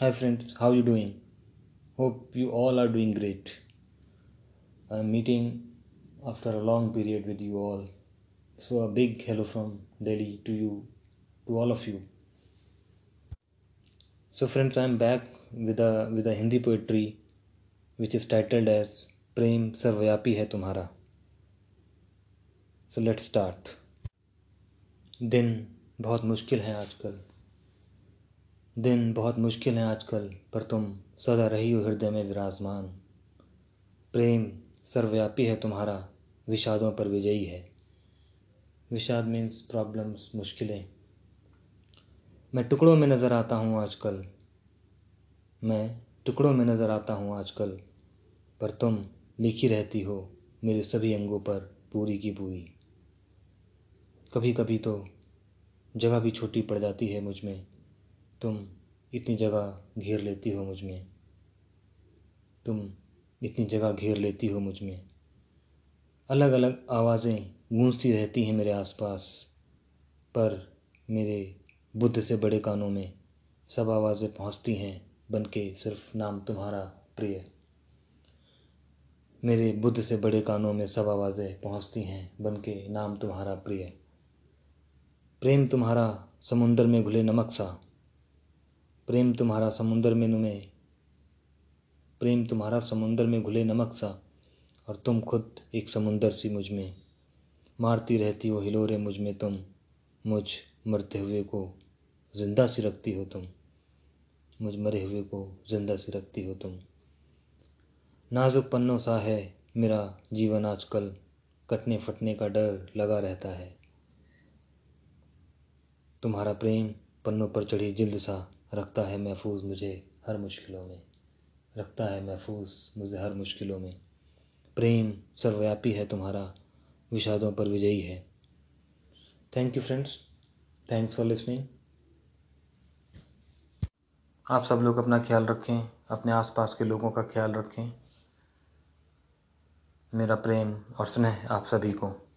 Hi friends, how you doing? Hope you all are doing great. I'm meeting after a long period with you all. So a big hello from Delhi to you, to all of you. So friends, I'm back with a with a Hindi poetry which is titled as प्रेम सर्वव्यापी है तुम्हारा so let start दिन बहुत मुश्किल है आजकल दिन बहुत मुश्किल हैं आजकल, पर तुम सदा रही हो हृदय में विराजमान। प्रेम सर्वव्यापी है तुम्हारा, विषादों पर विजयी है। विषाद मीन्स प्रॉब्लम्स मुश्किलें। मैं टुकड़ों में नज़र आता हूँ आजकल। मैं टुकड़ों में नज़र आता हूँ आजकल, पर तुम लिखी रहती हो मेरे सभी अंगों पर पूरी की पूरी। कभी कभी तो जगह भी छोटी पड़ जाती है मुझमें। तुम इतनी जगह घेर लेती हो मुझमें। तुम इतनी जगह घेर लेती हो मुझमें। अलग अलग आवाज़ें गूंजती रहती हैं मेरे आसपास, पर मेरे बुद्ध से बड़े कानों में सब आवाज़ें पहुँचती हैं बन के सिर्फ़ नाम तुम्हारा प्रिय। मेरे बुद्ध से बड़े कानों में सब आवाज़ें पहुँचती हैं बन के नाम तुम्हारा प्रिय। प्रेम तुम्हारा समुंदर में घुले नमक सा। प्रेम तुम्हारा समुंदर में नुमे, प्रेम तुम्हारा समुंदर में घुले नमक सा, और तुम खुद एक समुंदर सी मुझमें। मारती रहती हो हिलोरे मुझमें तुम, मुझ मरते हुए को ज़िंदा सी रखती हो तुम, मुझ मरे हुए को ज़िंदा सी रखती हो तुम। नाजुक पन्नों सा है मेरा जीवन आजकल, कटने फटने का डर लगा रहता है। तुम्हारा प्रेम पन्नों पर चढ़ी जिल्द सा रखता है महफूज मुझे हर मुश्किलों में। रखता है महफूज मुझे हर मुश्किलों में। प्रेम सर्वव्यापी है तुम्हारा, विषादों पर विजयी है। Thank you friends thanks for listening आप सब लोग अपना ख्याल रखें, अपने आसपास के लोगों का ख्याल रखें। मेरा प्रेम और स्नेह आप सभी को।